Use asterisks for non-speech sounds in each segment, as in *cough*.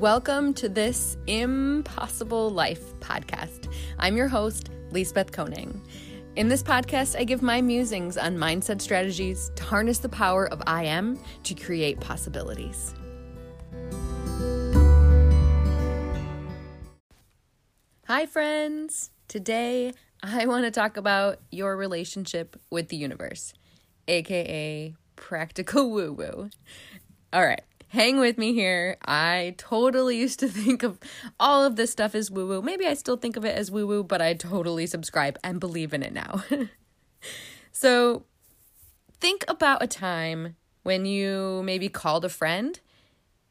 Welcome to this Impossible Life podcast. I'm your host, Lisbeth Koning. In this podcast, I give my musings on mindset strategies to harness the power of I am to create possibilities. Hi, friends. Today, I want to talk about your relationship with the universe, aka practical *laughs* woo woo. All right hang with me here. I totally used to *laughs* think of all of this stuff as woo woo. Maybe I still think of it as woo woo, but I totally subscribe and believe in it now. *laughs* so think about a time when you maybe called a friend.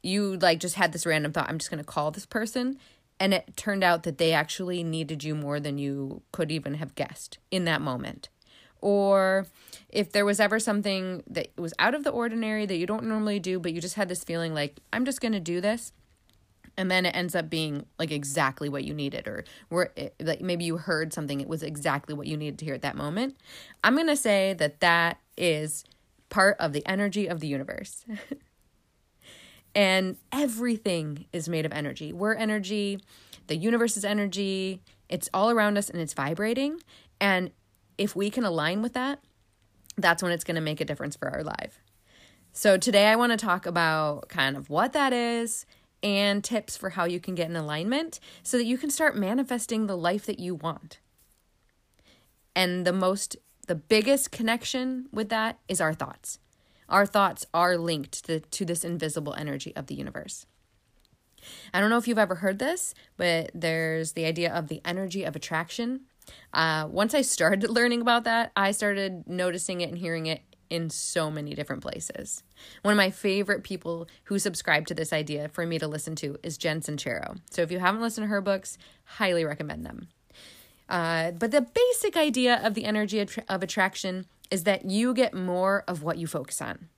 You like just had this random thought, I'm just going to call this person. And it turned out that they actually needed you more than you could even have guessed in that moment or if there was ever something that was out of the ordinary that you don't normally do, but you just had this feeling like, I'm just going to do this. And then it ends up being like exactly what you needed, or where eh, like maybe you heard something, it was exactly what you needed to hear at that moment. I'm going to say that that is part of the energy of the universe. *laughs* and everything is made of energy. We're energy, the universe is energy, it's all around us and it's vibrating. And if we can align with that, that's when it's going to make a difference for our life. So, today I want to talk about kind of what that is and tips for how you can get in alignment so that you can start manifesting the life that you want. And the most, the biggest connection with that is our thoughts. Our thoughts are linked to, to this invisible energy of the universe. I don't know if you've ever heard this, but there's the idea of the energy of attraction. Uh, once I started *laughs* learning about that, I started noticing it and hearing it in so many different places. One of my favorite people who subscribe to this idea for me to listen to is Jen Sincero. So if you haven't listened to her books, highly recommend them. Uh, but the basic idea of the energy of attraction is that you get more of what you focus on.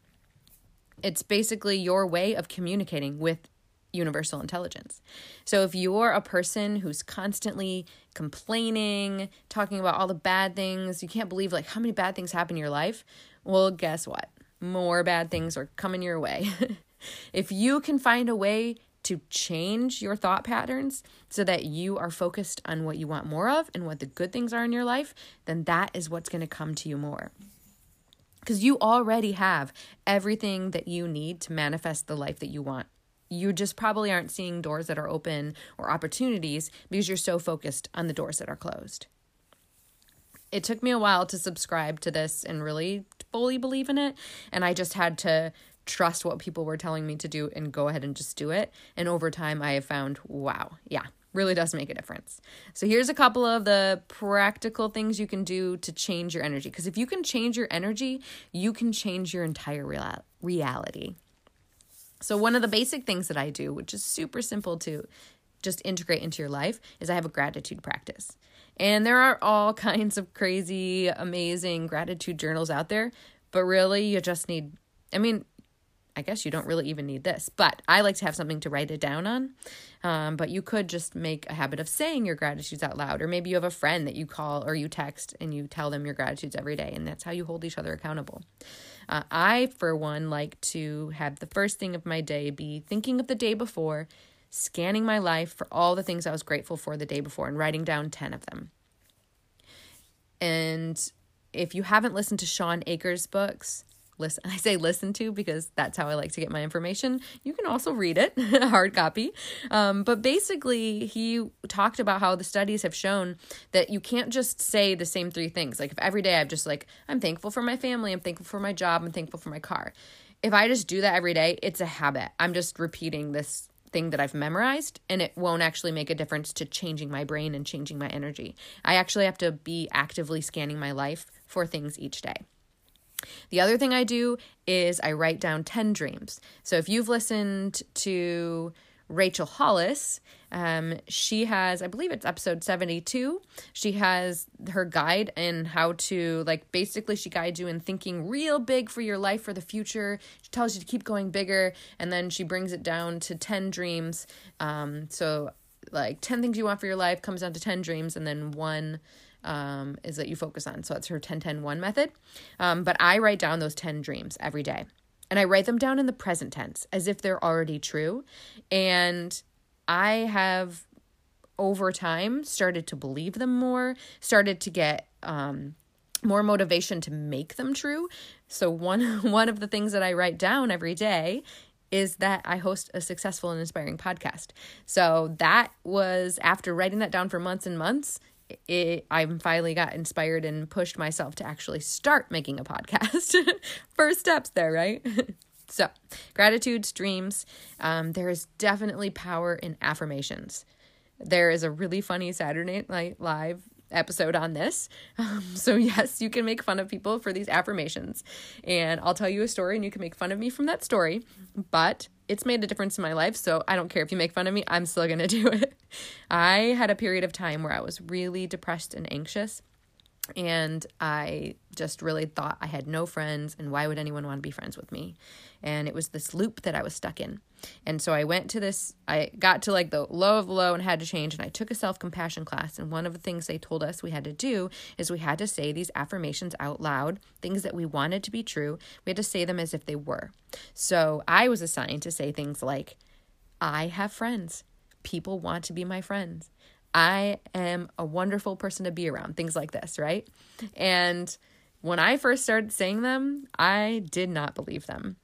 It's basically your way of communicating with universal intelligence. So if you're a person who's constantly complaining, talking about all the bad things, you can't believe like how many bad things happen in your life, well, guess what? More bad things are coming your way. *laughs* if you can find a way to change your thought patterns so that you are focused on what you want more of and what the good things are in your life, then that is what's going to come to you more. Because you already have everything that you need to manifest the life that you want you just probably aren't seeing doors that are open or opportunities because you're so focused on the doors that are closed. It took me a while to subscribe to this and really fully believe in it. And I just had to trust what people were telling me to do and go ahead and just do it. And over time, I have found, wow, yeah, really does make a difference. So here's a couple of the practical things you can do to change your energy. Because if you can change your energy, you can change your entire real- reality. So, one of the basic things that I do, which is super simple to just integrate into your life, is I have a gratitude practice. And there are all *laughs* kinds of crazy, amazing gratitude journals out there, but really, you just need, I mean, I guess you don't really even need this, but I like to have something to write it down on. Um, but you could just make a habit of saying your gratitudes out loud, or maybe you have a friend that you call or you text and you tell them your gratitudes every day, and that's how you hold each other accountable. Uh, I, for one, like to have the first thing of my day be thinking of the day before, scanning my life for all the things I was grateful for the day before, and writing down 10 of them. And if you haven't listened to Shawn Achor's books, listen *laughs* i say listen to because that's how i like to get my information. You can also read it *laughs* hard copy. Um, but basically he talked about how the studies have shown that you can't just say the same three things. Like if every day i'm just like i'm thankful for my family i'm thankful for my job i'm thankful for my car. If i just do that every day it's a habit. I'm just repeating this thing that I've memorized, and it won't actually make a difference to changing my brain and changing my energy. I actually have to be actively scanning my life for things each day. The other thing I do is I write down 10 dreams. So if you've listened to Rachel Hollis, um, she has, I believe it's episode 72. She has her guide in how to, like, basically, she guides you in thinking real big for your life for the future. She tells you to keep going bigger, and then she brings it down to 10 dreams. Um, so, like, 10 things you want for your life comes down to 10 dreams, and then one um, is that you focus on. So that's her 10 10 1 method. Um, but I write down those 10 dreams every day. and I write them down in the present tense as if they're already true. And I have over time started to believe them more, started to get um, more motivation to make them true. So one *laughs* one of the things that I write down every day is that I host a successful and inspiring podcast. So that was after writing that down for months and months. It, I finally got inspired and pushed myself to actually start making a podcast. *laughs* First steps there, right? *laughs* so, gratitude streams. Um, there is definitely power in affirmations. There is a really funny Saturday Night Live episode on this. *laughs* Um, so, yes, you can make fun of people for these affirmations. And I'll tell you a story and you can make fun of me from that story. But it's made a difference in my life. So, I don't care if you make fun of me, I'm still going *laughs* to do it. I had a period of time where I was really depressed and anxious and I just really thought I had no friends and why would anyone want to be friends with me? And it was this loop that I was stuck in. And so I went to this, I got to like the low of low and had to change. And I took a self compassion class. And one of the things they told us we had to do is we had to say these affirmations out loud, things that we wanted to be true. We had to say them as if they were. So I was assigned to say things like, I have friends. People want to be my friends. I am a wonderful person to be around, things like this, right? And when I first started saying them, I did not believe them.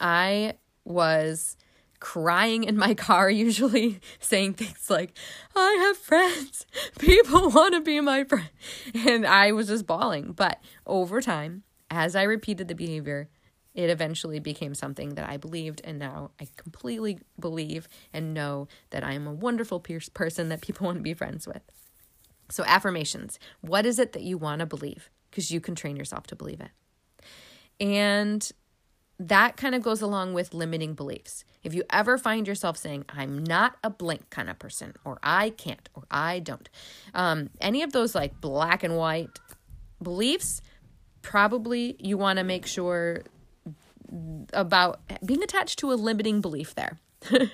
I was crying in my *laughs* car, usually *laughs* saying things like, I have friends. People want to be my friend. And I was just bawling. But over time, as I repeated the behavior, it eventually became something that I believed, and now I completely believe and know that I am a wonderful person that people *laughs* want to be friends with. So, affirmations what is it that you want to believe? Because you can train yourself to believe it. And that kind of goes along with limiting beliefs. If you ever find yourself saying, I'm not a blank kind of person, or I can't, or I don't, um, any of those like black and white beliefs, probably you want to make sure about being attached to a limiting belief there. *laughs*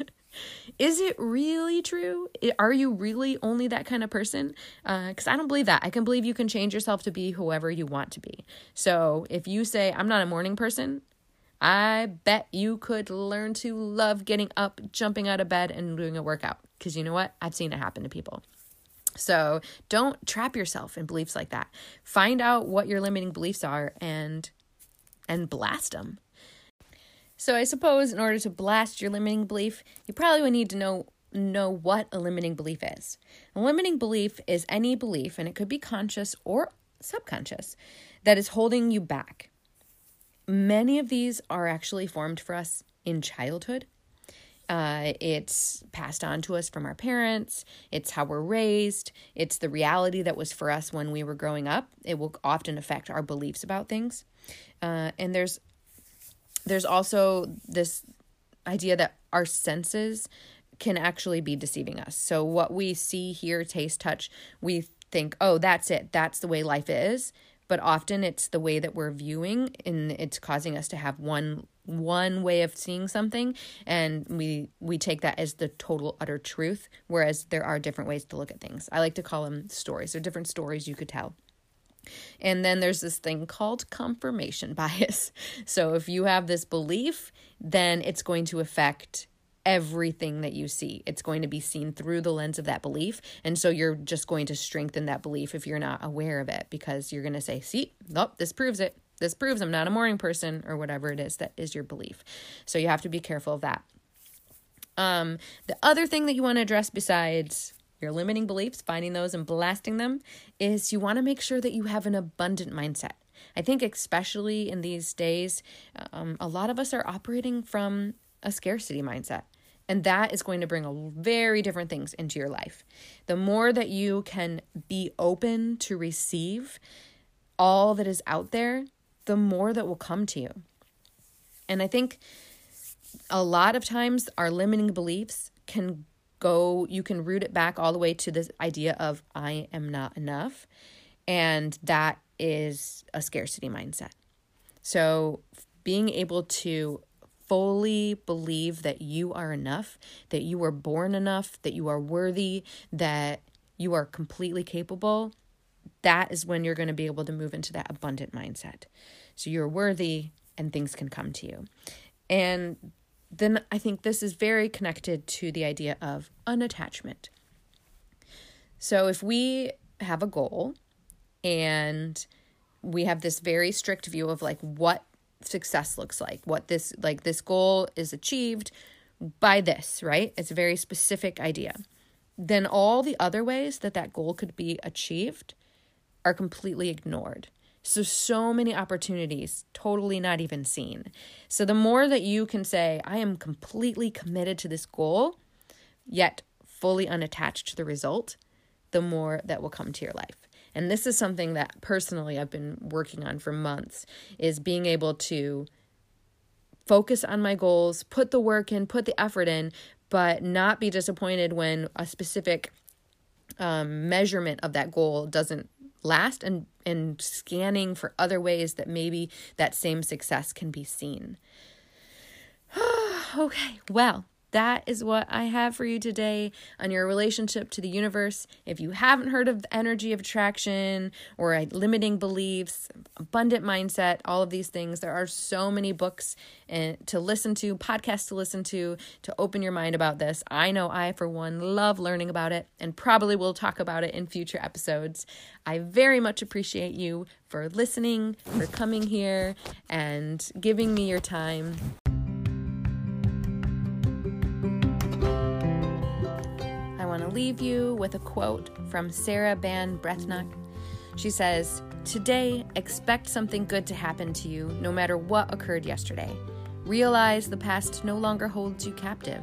Is it really true? Are you really only that kind of person? Because uh, I don't believe that. I can believe you can change yourself to be whoever you want to be. So if you say, I'm not a morning person, I bet you could learn to love getting up, jumping out of bed, and doing a workout. Because you know what? I've seen it happen to people. So don't trap yourself in beliefs like that. Find out what your limiting beliefs are and and blast them. So I suppose in order to blast your limiting belief, you probably would need to know know what a limiting belief is. A limiting belief is any belief, and it could be conscious or subconscious, that is holding you back. Many of these are actually formed for us in childhood. Uh, it's passed on to us from our parents. It's how we're raised. It's the reality that was for us when we were growing up. It will often affect our beliefs about things. Uh, and there's there's also this idea that our senses can actually be deceiving us. So, what we see, hear, taste, touch, we think, oh, that's it. That's the way life is. But often it's the way that we're viewing, and it's causing us to have one one way of seeing something and we we take that as the total utter truth whereas there are different ways to look at things i like to call them stories they're different stories you could tell and then there's this thing called confirmation *laughs* bias. So if you have this belief, then it's going to affect everything that you see. It's going to be seen through the lens of that belief. And so you're just going to strengthen that belief if you're not aware of it because you're going to say, see, nope, this proves it. This proves I'm not a morning person or whatever it is that is your belief. So you have to be careful of that. Um, the other thing that you want to address besides your limiting beliefs, finding those and blasting them, is you want to make sure that you have an abundant mindset. I think, especially in these days, um, a lot of us are operating from a scarcity mindset. And that is going to bring a very different things into your life. The more that you can be open to receive all that is out there, the more that will come to you. And I think a lot of times our limiting beliefs can go, you can root it back all the way to this idea of I am not enough. And that is a scarcity mindset. So being able to fully believe that you are enough, that you were born enough, that you are worthy, that you are completely capable, that is when you're going to be able to move into that abundant mindset. So you're worthy, and things can come to you. And then I think this is very connected to the idea of unattachment. So if we have a goal and we have this very strict view of like what success looks like, what this like this goal is achieved by this, right? It's a very specific idea. Then all the other ways that that goal could be achieved are completely ignored. So, so many opportunities totally not even seen. So, the more that you can say, I am completely committed to this goal, yet fully unattached to the result, the more that will come to your life. And this is something that personally I've been working on for months is being able to focus on my goals, put the work in, put the effort in, but not be disappointed when a specific um, measurement of that goal doesn't last and and scanning for other ways that maybe that same success can be seen. *sighs* okay, well, that is what I have for you today on your relationship to the universe. If you haven't heard of the energy of attraction or limiting beliefs, abundant mindset, all of these things, there are so many books and to listen to, podcasts to listen to, to open your mind about this. I know I, for one, love learning about it and probably will talk about it in future episodes. I very much appreciate you for listening, for coming here, and giving me your time. Leave you with a quote from Sarah Ban Breathnach. She says, Today, expect something good to happen to you no matter what occurred yesterday. Realize the past no longer holds you captive.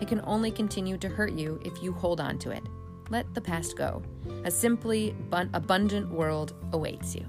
It can only continue to hurt you if you hold on to it. Let the past go. A simply abundant world awaits you.